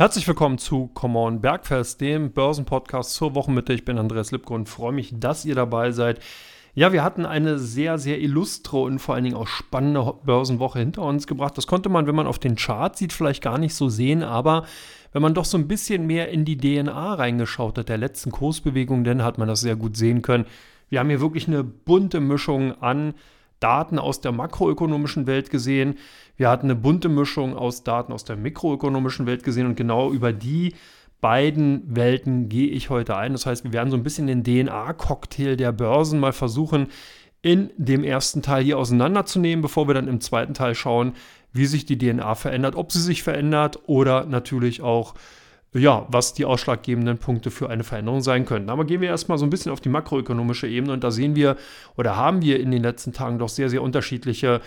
Herzlich willkommen zu Come On Bergfest, dem Börsenpodcast zur Wochenmitte. Ich bin Andreas Lipko und freue mich, dass ihr dabei seid. Ja, wir hatten eine sehr, sehr illustre und vor allen Dingen auch spannende Börsenwoche hinter uns gebracht. Das konnte man, wenn man auf den Chart sieht, vielleicht gar nicht so sehen, aber wenn man doch so ein bisschen mehr in die DNA reingeschaut hat, der letzten Kursbewegung, dann hat man das sehr gut sehen können. Wir haben hier wirklich eine bunte Mischung an Daten aus der makroökonomischen Welt gesehen. Wir hatten eine bunte Mischung aus Daten aus der mikroökonomischen Welt gesehen und genau über die beiden Welten gehe ich heute ein. Das heißt, wir werden so ein bisschen den DNA-Cocktail der Börsen mal versuchen, in dem ersten Teil hier auseinanderzunehmen, bevor wir dann im zweiten Teil schauen, wie sich die DNA verändert, ob sie sich verändert oder natürlich auch ja, was die ausschlaggebenden Punkte für eine Veränderung sein könnten. Aber gehen wir erstmal so ein bisschen auf die makroökonomische Ebene und da sehen wir oder haben wir in den letzten Tagen doch sehr, sehr unterschiedliche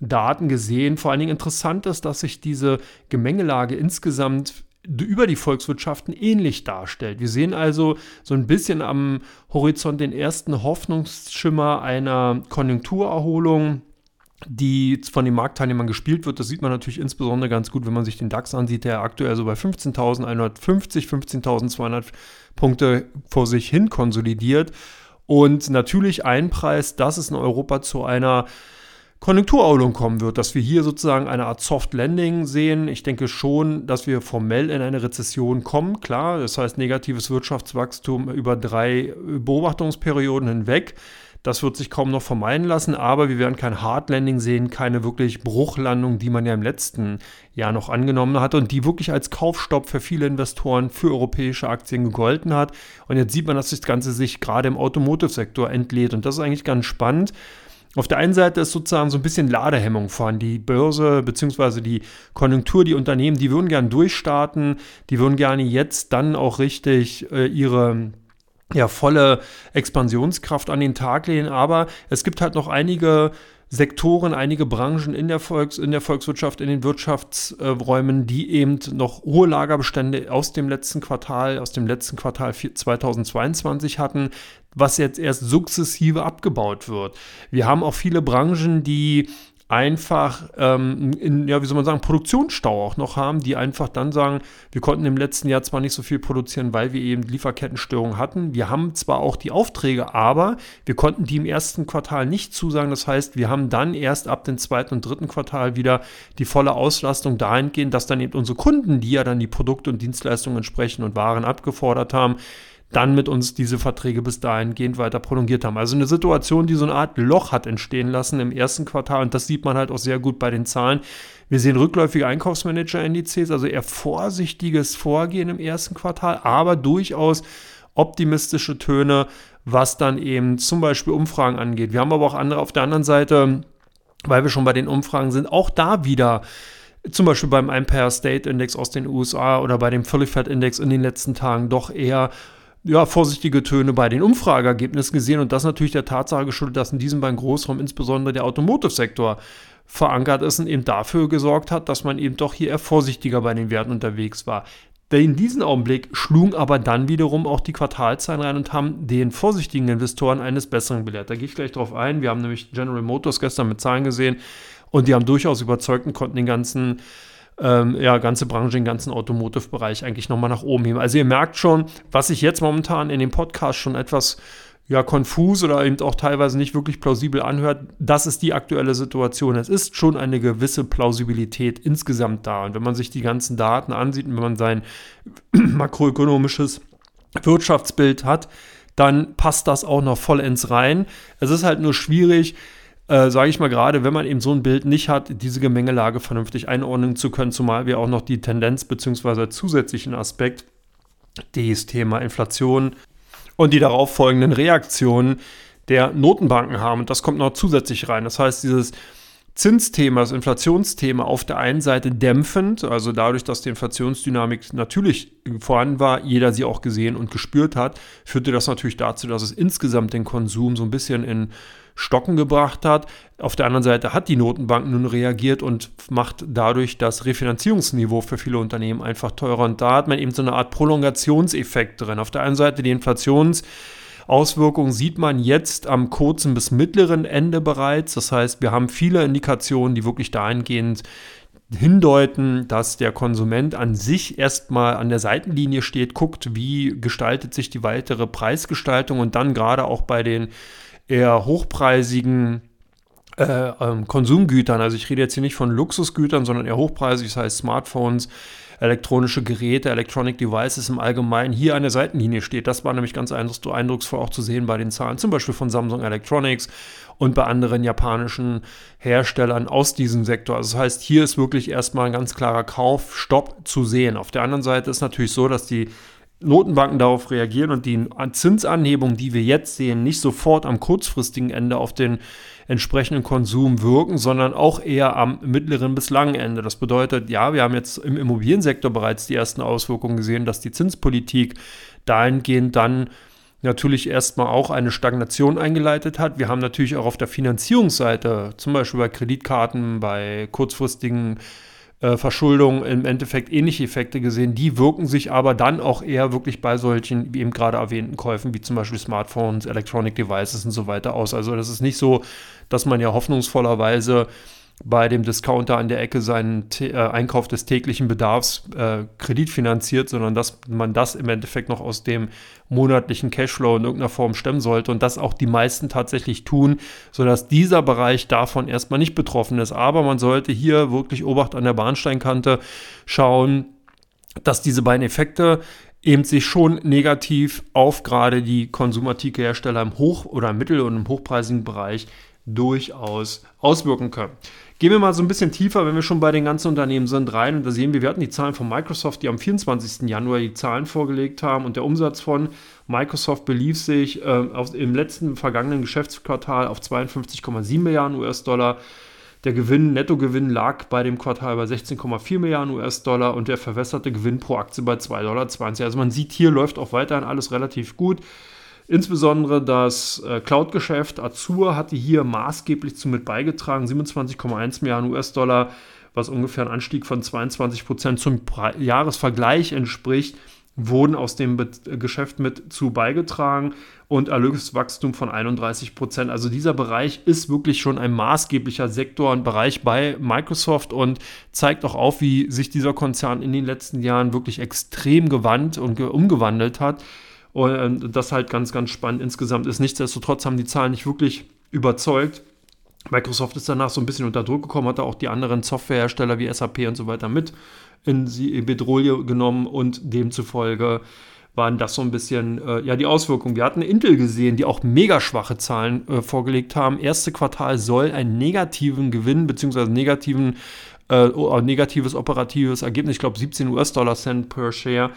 Daten gesehen. Vor allen Dingen interessant ist, dass sich diese Gemengelage insgesamt über die Volkswirtschaften ähnlich darstellt. Wir sehen also so ein bisschen am Horizont den ersten Hoffnungsschimmer einer Konjunkturerholung die von den Marktteilnehmern gespielt wird. Das sieht man natürlich insbesondere ganz gut, wenn man sich den DAX ansieht, der aktuell so bei 15.150, 15.200 Punkte vor sich hin konsolidiert und natürlich einpreist, dass es in Europa zu einer Konjunkturerholung kommen wird, dass wir hier sozusagen eine Art Soft Landing sehen. Ich denke schon, dass wir formell in eine Rezession kommen, klar, das heißt negatives Wirtschaftswachstum über drei Beobachtungsperioden hinweg. Das wird sich kaum noch vermeiden lassen, aber wir werden kein Hard Landing sehen, keine wirklich Bruchlandung, die man ja im letzten Jahr noch angenommen hat und die wirklich als Kaufstopp für viele Investoren für europäische Aktien gegolten hat. Und jetzt sieht man, dass das Ganze sich gerade im Automotive-Sektor entlädt und das ist eigentlich ganz spannend. Auf der einen Seite ist sozusagen so ein bisschen Ladehemmung vorhanden. Die Börse bzw. die Konjunktur, die Unternehmen, die würden gerne durchstarten, die würden gerne jetzt dann auch richtig äh, ihre ja, volle Expansionskraft an den Tag legen. Aber es gibt halt noch einige Sektoren, einige Branchen in der, Volks-, in der Volkswirtschaft, in den Wirtschaftsräumen, die eben noch hohe Lagerbestände aus dem letzten Quartal, aus dem letzten Quartal 2022 hatten, was jetzt erst sukzessive abgebaut wird. Wir haben auch viele Branchen, die einfach, ähm, in, ja, wie soll man sagen, Produktionsstau auch noch haben, die einfach dann sagen, wir konnten im letzten Jahr zwar nicht so viel produzieren, weil wir eben Lieferkettenstörungen hatten. Wir haben zwar auch die Aufträge, aber wir konnten die im ersten Quartal nicht zusagen. Das heißt, wir haben dann erst ab dem zweiten und dritten Quartal wieder die volle Auslastung dahingehend, dass dann eben unsere Kunden, die ja dann die Produkte und Dienstleistungen entsprechend und Waren abgefordert haben, dann mit uns diese Verträge bis dahingehend weiter prolongiert haben. Also eine Situation, die so eine Art Loch hat entstehen lassen im ersten Quartal und das sieht man halt auch sehr gut bei den Zahlen. Wir sehen rückläufige Einkaufsmanager-Indizes, also eher vorsichtiges Vorgehen im ersten Quartal, aber durchaus optimistische Töne, was dann eben zum Beispiel Umfragen angeht. Wir haben aber auch andere auf der anderen Seite, weil wir schon bei den Umfragen sind, auch da wieder zum Beispiel beim Empire State Index aus den USA oder bei dem Fully Fed Index in den letzten Tagen doch eher ja, vorsichtige Töne bei den Umfrageergebnissen gesehen und das natürlich der Tatsache geschuldet, dass in diesem beim Großraum insbesondere der Automotive-Sektor verankert ist und eben dafür gesorgt hat, dass man eben doch hier eher vorsichtiger bei den Werten unterwegs war. In diesem Augenblick schlugen aber dann wiederum auch die Quartalzahlen rein und haben den vorsichtigen Investoren eines Besseren belehrt. Da gehe ich gleich drauf ein. Wir haben nämlich General Motors gestern mit Zahlen gesehen und die haben durchaus überzeugt und konnten den ganzen ähm, ja, ganze Branche, den ganzen Automotive-Bereich eigentlich nochmal nach oben heben. Also ihr merkt schon, was sich jetzt momentan in dem Podcast schon etwas ja, konfus oder eben auch teilweise nicht wirklich plausibel anhört, das ist die aktuelle Situation. Es ist schon eine gewisse Plausibilität insgesamt da. Und wenn man sich die ganzen Daten ansieht und wenn man sein makroökonomisches Wirtschaftsbild hat, dann passt das auch noch vollends rein. Es ist halt nur schwierig, äh, sage ich mal gerade, wenn man eben so ein Bild nicht hat, diese Gemengelage vernünftig einordnen zu können, zumal wir auch noch die Tendenz bzw. zusätzlichen Aspekt, das Thema Inflation und die darauf folgenden Reaktionen der Notenbanken haben. Und das kommt noch zusätzlich rein. Das heißt, dieses Zinsthema, das Inflationsthema auf der einen Seite dämpfend, also dadurch, dass die Inflationsdynamik natürlich vorhanden war, jeder sie auch gesehen und gespürt hat, führte das natürlich dazu, dass es insgesamt den Konsum so ein bisschen in Stocken gebracht hat. Auf der anderen Seite hat die Notenbank nun reagiert und macht dadurch das Refinanzierungsniveau für viele Unternehmen einfach teurer. Und da hat man eben so eine Art Prolongationseffekt drin. Auf der einen Seite die Inflationsauswirkungen sieht man jetzt am kurzen bis mittleren Ende bereits. Das heißt, wir haben viele Indikationen, die wirklich dahingehend hindeuten, dass der Konsument an sich erstmal an der Seitenlinie steht, guckt, wie gestaltet sich die weitere Preisgestaltung und dann gerade auch bei den eher hochpreisigen äh, ähm, Konsumgütern, also ich rede jetzt hier nicht von Luxusgütern, sondern eher hochpreisig, das heißt Smartphones, elektronische Geräte, Electronic Devices im Allgemeinen hier an der Seitenlinie steht. Das war nämlich ganz eindrucksvoll auch zu sehen bei den Zahlen, zum Beispiel von Samsung Electronics und bei anderen japanischen Herstellern aus diesem Sektor. Also das heißt, hier ist wirklich erstmal ein ganz klarer Kaufstopp zu sehen. Auf der anderen Seite ist natürlich so, dass die Notenbanken darauf reagieren und die Zinsanhebungen, die wir jetzt sehen, nicht sofort am kurzfristigen Ende auf den entsprechenden Konsum wirken, sondern auch eher am mittleren bis langen Ende. Das bedeutet, ja, wir haben jetzt im Immobiliensektor bereits die ersten Auswirkungen gesehen, dass die Zinspolitik dahingehend dann natürlich erstmal auch eine Stagnation eingeleitet hat. Wir haben natürlich auch auf der Finanzierungsseite, zum Beispiel bei Kreditkarten, bei kurzfristigen äh, Verschuldung im Endeffekt ähnliche Effekte gesehen. Die wirken sich aber dann auch eher wirklich bei solchen, wie eben gerade erwähnten Käufen, wie zum Beispiel Smartphones, Electronic Devices und so weiter aus. Also das ist nicht so, dass man ja hoffnungsvollerweise bei dem Discounter an der Ecke seinen äh, Einkauf des täglichen Bedarfs äh, kreditfinanziert, sondern dass man das im Endeffekt noch aus dem monatlichen Cashflow in irgendeiner Form stemmen sollte und das auch die meisten tatsächlich tun, sodass dieser Bereich davon erstmal nicht betroffen ist. Aber man sollte hier wirklich Obacht an der Bahnsteinkante schauen, dass diese beiden Effekte eben sich schon negativ auf gerade die Konsumartikelhersteller im Hoch- oder mittel- und im hochpreisigen Bereich durchaus auswirken können. Gehen wir mal so ein bisschen tiefer, wenn wir schon bei den ganzen Unternehmen sind, rein. Und da sehen wir, wir hatten die Zahlen von Microsoft, die am 24. Januar die Zahlen vorgelegt haben. Und der Umsatz von Microsoft belief sich äh, auf, im letzten vergangenen Geschäftsquartal auf 52,7 Milliarden US-Dollar. Der Gewinn, Nettogewinn lag bei dem Quartal bei 16,4 Milliarden US-Dollar und der verwässerte Gewinn pro Aktie bei 2,20 Dollar. Also man sieht, hier läuft auch weiterhin alles relativ gut. Insbesondere das äh, Cloud-Geschäft Azure hatte hier maßgeblich zu mit beigetragen, 27,1 Milliarden US-Dollar, was ungefähr ein Anstieg von 22 Prozent zum Jahresvergleich entspricht, wurden aus dem Geschäft mit zu beigetragen und Erlöswachstum von 31 Prozent. Also dieser Bereich ist wirklich schon ein maßgeblicher Sektor und Bereich bei Microsoft und zeigt auch auf, wie sich dieser Konzern in den letzten Jahren wirklich extrem gewandt und umgewandelt hat. Und das halt ganz, ganz spannend insgesamt ist. Nichtsdestotrotz haben die Zahlen nicht wirklich überzeugt. Microsoft ist danach so ein bisschen unter Druck gekommen, hat auch die anderen Softwarehersteller wie SAP und so weiter mit in die Bedrohung genommen und demzufolge waren das so ein bisschen äh, ja die Auswirkungen. Wir hatten Intel gesehen, die auch mega schwache Zahlen äh, vorgelegt haben. Erste Quartal soll einen negativen Gewinn bzw. negativen äh, negatives operatives Ergebnis, ich glaube 17 US-Dollar Cent per Share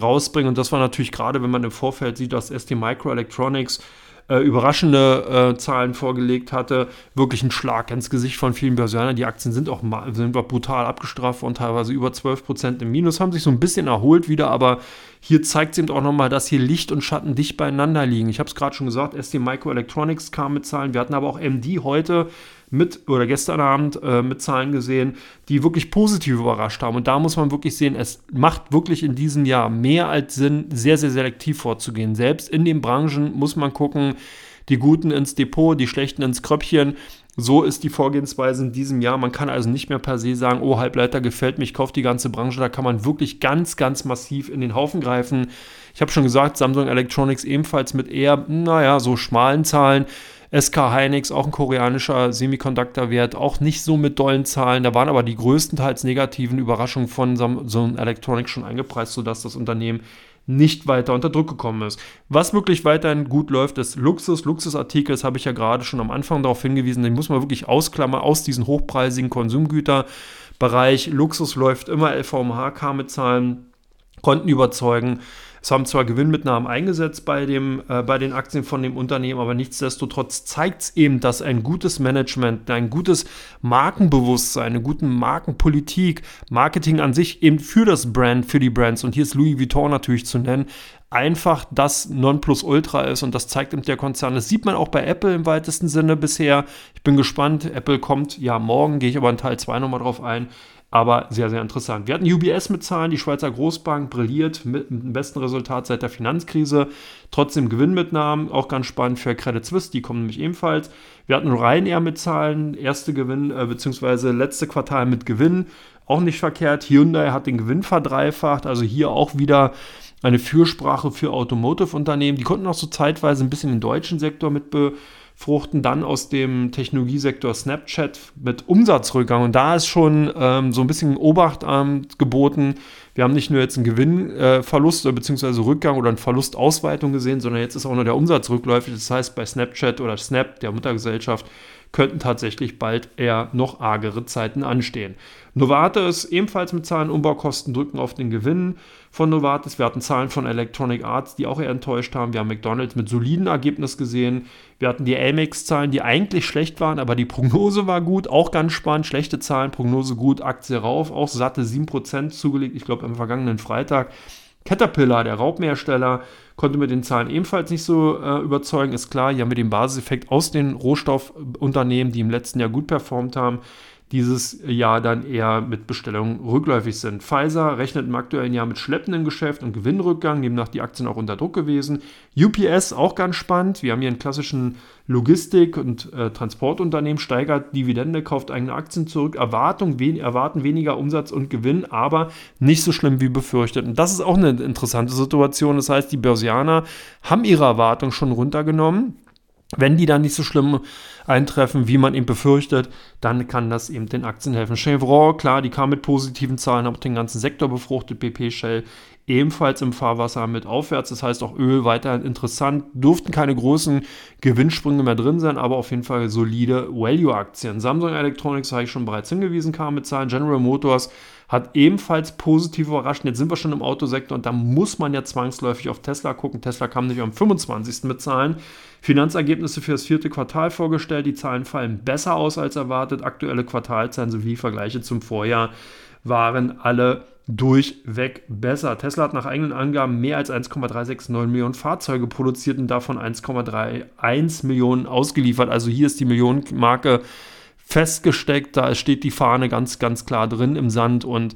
rausbringen. Und das war natürlich gerade, wenn man im Vorfeld sieht, dass ST Microelectronics äh, überraschende äh, Zahlen vorgelegt hatte, wirklich ein Schlag ins Gesicht von vielen Börsianern. Die Aktien sind auch, sind brutal abgestraft und teilweise über 12% im Minus, haben sich so ein bisschen erholt wieder, aber hier zeigt es eben auch nochmal, dass hier Licht und Schatten dicht beieinander liegen. Ich habe es gerade schon gesagt, ST Microelectronics kam mit Zahlen, wir hatten aber auch MD heute mit oder gestern Abend äh, mit Zahlen gesehen, die wirklich positiv überrascht haben. Und da muss man wirklich sehen, es macht wirklich in diesem Jahr mehr als Sinn, sehr, sehr selektiv vorzugehen. Selbst in den Branchen muss man gucken, die Guten ins Depot, die Schlechten ins Kröpfchen. So ist die Vorgehensweise in diesem Jahr. Man kann also nicht mehr per se sagen, oh, Halbleiter gefällt mir, ich kaufe die ganze Branche. Da kann man wirklich ganz, ganz massiv in den Haufen greifen. Ich habe schon gesagt, Samsung Electronics ebenfalls mit eher, naja, so schmalen Zahlen. SK Hynix, auch ein koreanischer Semiconductor-Wert, auch nicht so mit dollen Zahlen. Da waren aber die größtenteils negativen Überraschungen von Samsung Electronics schon eingepreist, sodass das Unternehmen nicht weiter unter Druck gekommen ist. Was wirklich weiterhin gut läuft, ist Luxus. Luxusartikel, das habe ich ja gerade schon am Anfang darauf hingewiesen, den muss man wirklich ausklammern aus diesen hochpreisigen Konsumgüterbereich. Luxus läuft immer LVMH kam mit Zahlen, konnten überzeugen. Es haben zwar Gewinnmitnahmen eingesetzt bei, dem, äh, bei den Aktien von dem Unternehmen, aber nichtsdestotrotz zeigt es eben, dass ein gutes Management, ein gutes Markenbewusstsein, eine gute Markenpolitik, Marketing an sich eben für das Brand, für die Brands, und hier ist Louis Vuitton natürlich zu nennen, einfach das Nonplusultra ist und das zeigt eben der Konzern. Das sieht man auch bei Apple im weitesten Sinne bisher. Ich bin gespannt. Apple kommt ja morgen, gehe ich aber in Teil 2 nochmal drauf ein aber sehr, sehr interessant. Wir hatten UBS mit Zahlen, die Schweizer Großbank brilliert mit dem besten Resultat seit der Finanzkrise, trotzdem Gewinnmitnahmen, auch ganz spannend für Credit Suisse, die kommen nämlich ebenfalls. Wir hatten Ryanair mit Zahlen, erste Gewinn, äh, beziehungsweise letzte Quartal mit Gewinn, auch nicht verkehrt. Hyundai hat den Gewinn verdreifacht, also hier auch wieder eine Fürsprache für Automotive-Unternehmen. Die konnten auch so zeitweise ein bisschen den deutschen Sektor mit befruchten, dann aus dem Technologiesektor Snapchat mit Umsatzrückgang. Und da ist schon ähm, so ein bisschen Obacht ähm, geboten. Wir haben nicht nur jetzt einen Gewinnverlust äh, bzw. Rückgang oder eine Verlustausweitung gesehen, sondern jetzt ist auch noch der Umsatz rückläufig. Das heißt, bei Snapchat oder Snap, der Muttergesellschaft, könnten tatsächlich bald eher noch argere Zeiten anstehen. Novartis ebenfalls mit Zahlen Umbaukosten drücken auf den Gewinn von Novartis. Wir hatten Zahlen von Electronic Arts, die auch eher enttäuscht haben. Wir haben McDonald's mit soliden Ergebnissen gesehen. Wir hatten die Amex-Zahlen, die eigentlich schlecht waren, aber die Prognose war gut. Auch ganz spannend. Schlechte Zahlen, Prognose gut, Aktie rauf. Auch satte 7% zugelegt, ich glaube am vergangenen Freitag. Caterpillar, der Raubmeersteller, konnte mit den Zahlen ebenfalls nicht so äh, überzeugen. Ist klar, hier haben wir den Basiseffekt aus den Rohstoffunternehmen, die im letzten Jahr gut performt haben, dieses Jahr dann eher mit Bestellungen rückläufig sind. Pfizer rechnet im aktuellen Jahr mit schleppendem Geschäft und Gewinnrückgang, demnach die Aktien auch unter Druck gewesen. UPS auch ganz spannend. Wir haben hier einen klassischen Logistik- und äh, Transportunternehmen, steigert Dividende, kauft eigene Aktien zurück, Erwartung, wen, erwarten weniger Umsatz und Gewinn, aber nicht so schlimm wie befürchtet. Und das ist auch eine interessante Situation. Das heißt, die Börsianer haben ihre Erwartung schon runtergenommen. Wenn die dann nicht so schlimm eintreffen, wie man eben befürchtet, dann kann das eben den Aktien helfen. Chevron, klar, die kam mit positiven Zahlen, hat den ganzen Sektor befruchtet. BP Shell ebenfalls im Fahrwasser mit aufwärts. Das heißt auch Öl weiterhin interessant. Durften keine großen Gewinnsprünge mehr drin sein, aber auf jeden Fall solide Value-Aktien. Samsung Electronics habe ich schon bereits hingewiesen, kam mit Zahlen. General Motors hat ebenfalls positiv überrascht. Jetzt sind wir schon im Autosektor und da muss man ja zwangsläufig auf Tesla gucken. Tesla kam nicht am 25. mit Zahlen. Finanzergebnisse für das vierte Quartal vorgestellt. Die Zahlen fallen besser aus als erwartet. Aktuelle Quartalzahlen sowie Vergleiche zum Vorjahr waren alle durchweg besser. Tesla hat nach eigenen Angaben mehr als 1,369 Millionen Fahrzeuge produziert und davon 1,31 Millionen ausgeliefert. Also hier ist die Millionenmarke festgesteckt. Da steht die Fahne ganz, ganz klar drin im Sand und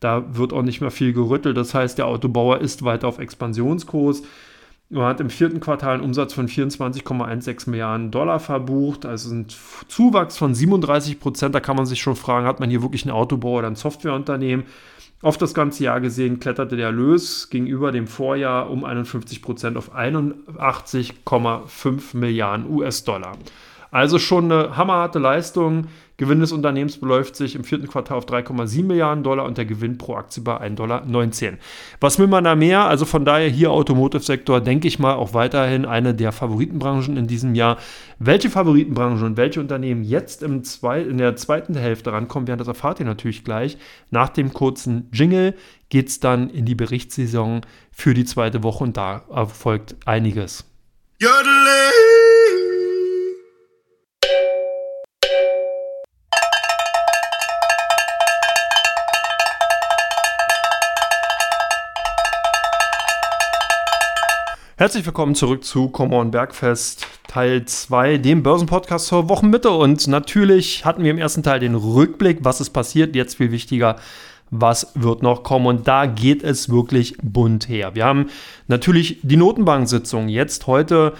da wird auch nicht mehr viel gerüttelt. Das heißt, der Autobauer ist weiter auf Expansionskurs. Man hat im vierten Quartal einen Umsatz von 24,16 Milliarden Dollar verbucht, also ein Zuwachs von 37 Prozent. Da kann man sich schon fragen, hat man hier wirklich einen Autobauer oder ein Softwareunternehmen? Auf das ganze Jahr gesehen kletterte der Erlös gegenüber dem Vorjahr um 51 Prozent auf 81,5 Milliarden US-Dollar. Also schon eine hammerharte Leistung. Gewinn des Unternehmens beläuft sich im vierten Quartal auf 3,7 Milliarden Dollar und der Gewinn pro Aktie bei 1,19 Dollar. Was will man da mehr? Also von daher hier Automotive-Sektor, denke ich mal, auch weiterhin eine der Favoritenbranchen in diesem Jahr. Welche Favoritenbranchen und welche Unternehmen jetzt im zwei, in der zweiten Hälfte rankommen werden, das erfahrt ihr natürlich gleich. Nach dem kurzen Jingle geht es dann in die Berichtssaison für die zweite Woche und da erfolgt einiges. Jodele! Herzlich willkommen zurück zu Come On Bergfest Teil 2, dem Börsenpodcast zur Wochenmitte. Und natürlich hatten wir im ersten Teil den Rückblick, was ist passiert. Jetzt viel wichtiger, was wird noch kommen. Und da geht es wirklich bunt her. Wir haben natürlich die Notenbank-Sitzung jetzt heute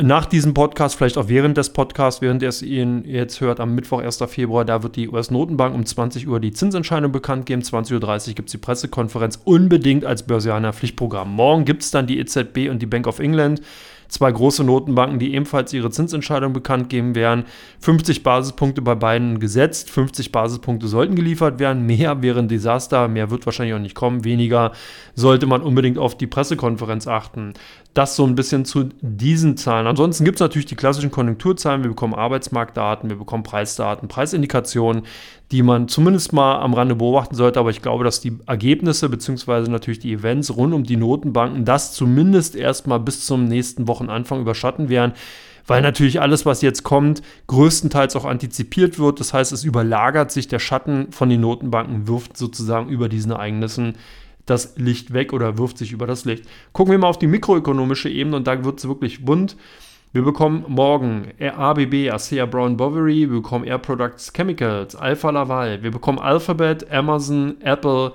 nach diesem Podcast, vielleicht auch während des Podcasts, während ihr es ihn jetzt hört, am Mittwoch, 1. Februar, da wird die US-Notenbank um 20 Uhr die Zinsentscheidung bekannt geben. 20.30 Uhr gibt es die Pressekonferenz unbedingt als Börsianer Pflichtprogramm. Morgen gibt es dann die EZB und die Bank of England zwei große Notenbanken, die ebenfalls ihre Zinsentscheidung bekannt geben werden. 50 Basispunkte bei beiden gesetzt, 50 Basispunkte sollten geliefert werden. Mehr wäre ein Desaster, mehr wird wahrscheinlich auch nicht kommen. Weniger sollte man unbedingt auf die Pressekonferenz achten. Das so ein bisschen zu diesen Zahlen. Ansonsten gibt es natürlich die klassischen Konjunkturzahlen. Wir bekommen Arbeitsmarktdaten, wir bekommen Preisdaten, Preisindikationen, die man zumindest mal am Rande beobachten sollte. Aber ich glaube, dass die Ergebnisse beziehungsweise natürlich die Events rund um die Notenbanken das zumindest erstmal bis zum nächsten Wochenanfang überschatten werden weil natürlich alles, was jetzt kommt, größtenteils auch antizipiert wird. Das heißt, es überlagert sich der Schatten von den Notenbanken, wirft sozusagen über diesen Ereignissen das Licht weg oder wirft sich über das Licht. Gucken wir mal auf die mikroökonomische Ebene und da wird es wirklich bunt. Wir bekommen morgen ABB, ASEA Brown Bovary, wir bekommen Air Products Chemicals, Alpha Laval, wir bekommen Alphabet, Amazon, Apple,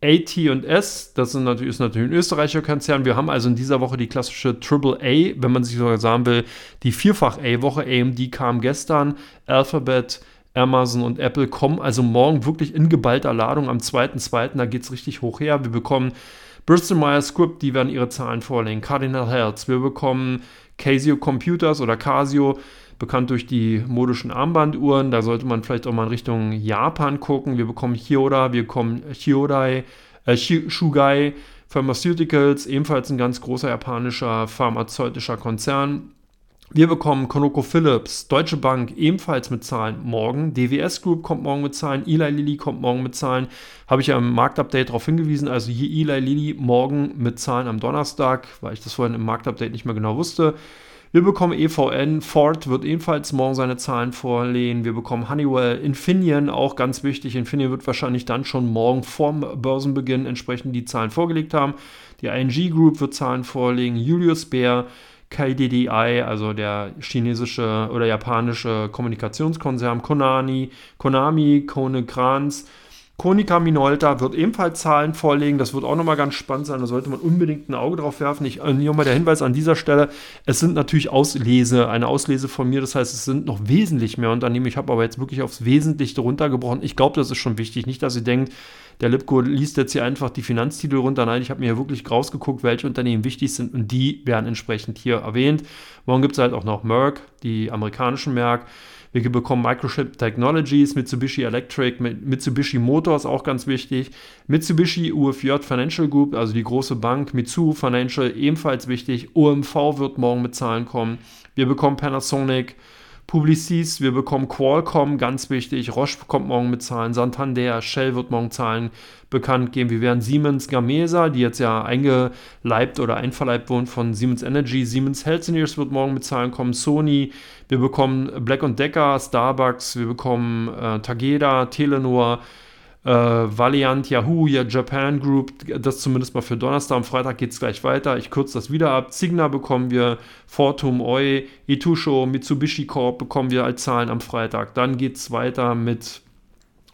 AT&S, das sind natürlich, ist natürlich ein österreichischer Konzern. Wir haben also in dieser Woche die klassische Triple A, wenn man sich sogar sagen will, die Vierfach-A-Woche. AMD kam gestern, Alphabet Amazon und Apple kommen also morgen wirklich in geballter Ladung am 2.2. Da geht es richtig hoch her. Wir bekommen Bristol Myers Squibb, die werden ihre Zahlen vorlegen. Cardinal Health. Wir bekommen Casio Computers oder Casio, bekannt durch die modischen Armbanduhren. Da sollte man vielleicht auch mal in Richtung Japan gucken. Wir bekommen Hyoda, wir bekommen Hyodai, äh, Shugai Pharmaceuticals, ebenfalls ein ganz großer japanischer pharmazeutischer Konzern. Wir bekommen ConocoPhillips, Deutsche Bank ebenfalls mit Zahlen morgen. DWS Group kommt morgen mit Zahlen. Eli Lilly kommt morgen mit Zahlen. Habe ich ja im Marktupdate darauf hingewiesen. Also hier Eli Lilly morgen mit Zahlen am Donnerstag, weil ich das vorhin im Marktupdate nicht mehr genau wusste. Wir bekommen EVN, Ford wird ebenfalls morgen seine Zahlen vorlegen. Wir bekommen Honeywell, Infineon, auch ganz wichtig. Infineon wird wahrscheinlich dann schon morgen vorm Börsenbeginn entsprechend die Zahlen vorgelegt haben. Die ING Group wird Zahlen vorlegen. Julius Baer, KDDI, also der chinesische oder japanische Kommunikationskonzern, Konami, Konami, Kone Kranz, Konica Minolta wird ebenfalls Zahlen vorlegen. Das wird auch nochmal ganz spannend sein. Da sollte man unbedingt ein Auge drauf werfen. Ich, äh, nochmal der Hinweis an dieser Stelle: Es sind natürlich Auslese, eine Auslese von mir. Das heißt, es sind noch wesentlich mehr Unternehmen. Ich habe aber jetzt wirklich aufs Wesentliche runtergebrochen. Ich glaube, das ist schon wichtig. Nicht, dass ihr denkt, der Lipko liest jetzt hier einfach die Finanztitel runter. Nein, ich habe mir hier wirklich rausgeguckt, welche Unternehmen wichtig sind und die werden entsprechend hier erwähnt. Morgen gibt es halt auch noch Merck, die amerikanischen Merck. Wir bekommen Microchip Technologies, Mitsubishi Electric, Mitsubishi Motors, auch ganz wichtig. Mitsubishi UFJ Financial Group, also die große Bank. Mitsu Financial, ebenfalls wichtig. OMV wird morgen mit Zahlen kommen. Wir bekommen Panasonic, Publicis, wir bekommen Qualcomm, ganz wichtig. Roche kommt morgen mit Zahlen. Santander, Shell wird morgen Zahlen bekannt geben. Wir werden Siemens Gamesa, die jetzt ja eingeleibt oder einverleibt wurden von Siemens Energy. Siemens Healthineers wird morgen mit Zahlen kommen. Sony, wir bekommen Black Decker, Starbucks, wir bekommen äh, Tageda, Telenor, äh, Valiant, Yahoo, ja, Japan Group, das zumindest mal für Donnerstag. Am Freitag geht es gleich weiter. Ich kürze das wieder ab. Signa bekommen wir, Fortum, Oi, Itusho, Mitsubishi Corp bekommen wir als Zahlen am Freitag. Dann geht es weiter mit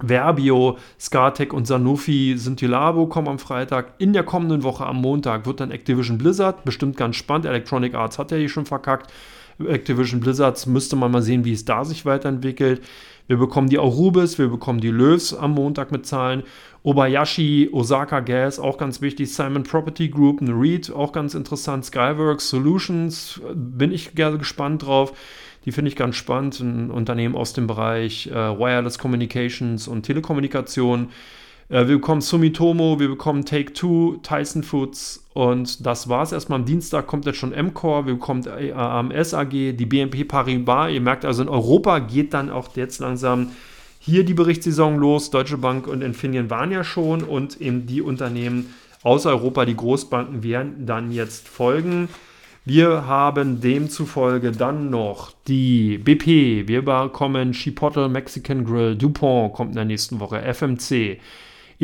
Verbio, Skatec und Sanofi Synthilabo kommen am Freitag. In der kommenden Woche am Montag wird dann Activision Blizzard, bestimmt ganz spannend. Electronic Arts hat ja hier schon verkackt. Activision Blizzards müsste man mal sehen, wie es da sich weiterentwickelt. Wir bekommen die Aurubis, wir bekommen die Löws am Montag mit Zahlen. Obayashi, Osaka Gas, auch ganz wichtig. Simon Property Group, ein REIT, auch ganz interessant. Skyworks Solutions, bin ich gerne gespannt drauf. Die finde ich ganz spannend. Ein Unternehmen aus dem Bereich äh, Wireless Communications und Telekommunikation. Äh, wir bekommen Sumitomo, wir bekommen Take-Two, Tyson Foods und das war es erstmal. Am Dienstag kommt jetzt schon M-Core, wir bekommen äh, AMS AG, die BNP Paribas. Ihr merkt also, in Europa geht dann auch jetzt langsam hier die Berichtssaison los. Deutsche Bank und Infineon waren ja schon und eben die Unternehmen aus Europa, die Großbanken, werden dann jetzt folgen. Wir haben demzufolge dann noch die BP, wir bekommen Chipotle Mexican Grill, DuPont kommt in der nächsten Woche, FMC,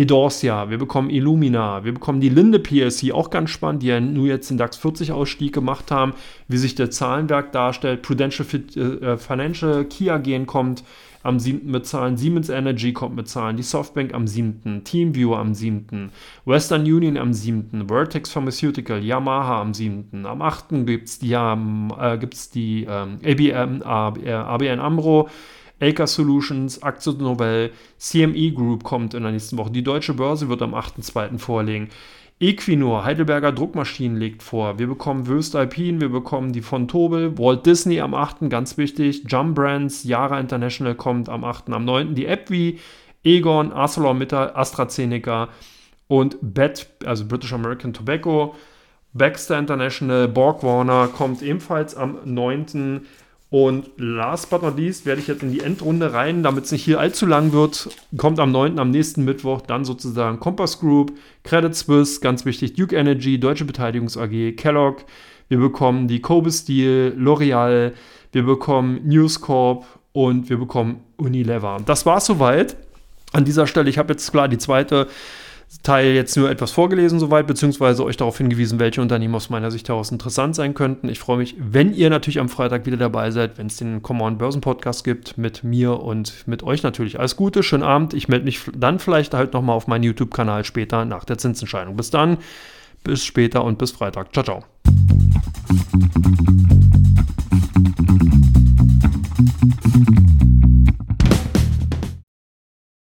Edorsia, wir bekommen Illumina, wir bekommen die Linde PLC, auch ganz spannend, die ja nur jetzt den DAX 40 Ausstieg gemacht haben, wie sich der Zahlenwerk darstellt. Prudential Fit, äh, Financial, Kia gehen kommt am 7. mit Zahlen, Siemens Energy kommt mit Zahlen, die Softbank am 7., Teamviewer am 7., Western Union am 7., Vertex Pharmaceutical, Yamaha am 7., am 8. gibt es die, äh, gibt's die ähm, ABM, ABN AMRO, Elka Solutions, Akzo Novell, CME Group kommt in der nächsten Woche. Die deutsche Börse wird am 8.2. vorlegen. Equinor, Heidelberger Druckmaschinen legt vor. Wir bekommen Wöst Alpine, wir bekommen die von Tobel, Walt Disney am 8., ganz wichtig, Jump Brands, Yara International kommt am 8., am 9., die AppWi, Egon, ArcelorMittal, AstraZeneca und BET, also British American Tobacco, Baxter International, Borg Warner kommt ebenfalls am 9. Und last but not least werde ich jetzt in die Endrunde rein, damit es nicht hier allzu lang wird. Kommt am 9. am nächsten Mittwoch dann sozusagen Compass Group, Credit Suisse, ganz wichtig, Duke Energy, Deutsche Beteiligungs AG, Kellogg. Wir bekommen die Kobe Steel, L'Oreal, wir bekommen News Corp und wir bekommen Unilever. Das war soweit. An dieser Stelle, ich habe jetzt klar die zweite Teil jetzt nur etwas vorgelesen soweit, beziehungsweise euch darauf hingewiesen, welche Unternehmen aus meiner Sicht heraus interessant sein könnten. Ich freue mich, wenn ihr natürlich am Freitag wieder dabei seid, wenn es den Common Börsen Podcast gibt, mit mir und mit euch natürlich. Alles Gute, schönen Abend. Ich melde mich dann vielleicht halt nochmal auf meinen YouTube-Kanal später nach der Zinsentscheidung. Bis dann, bis später und bis Freitag. Ciao, ciao.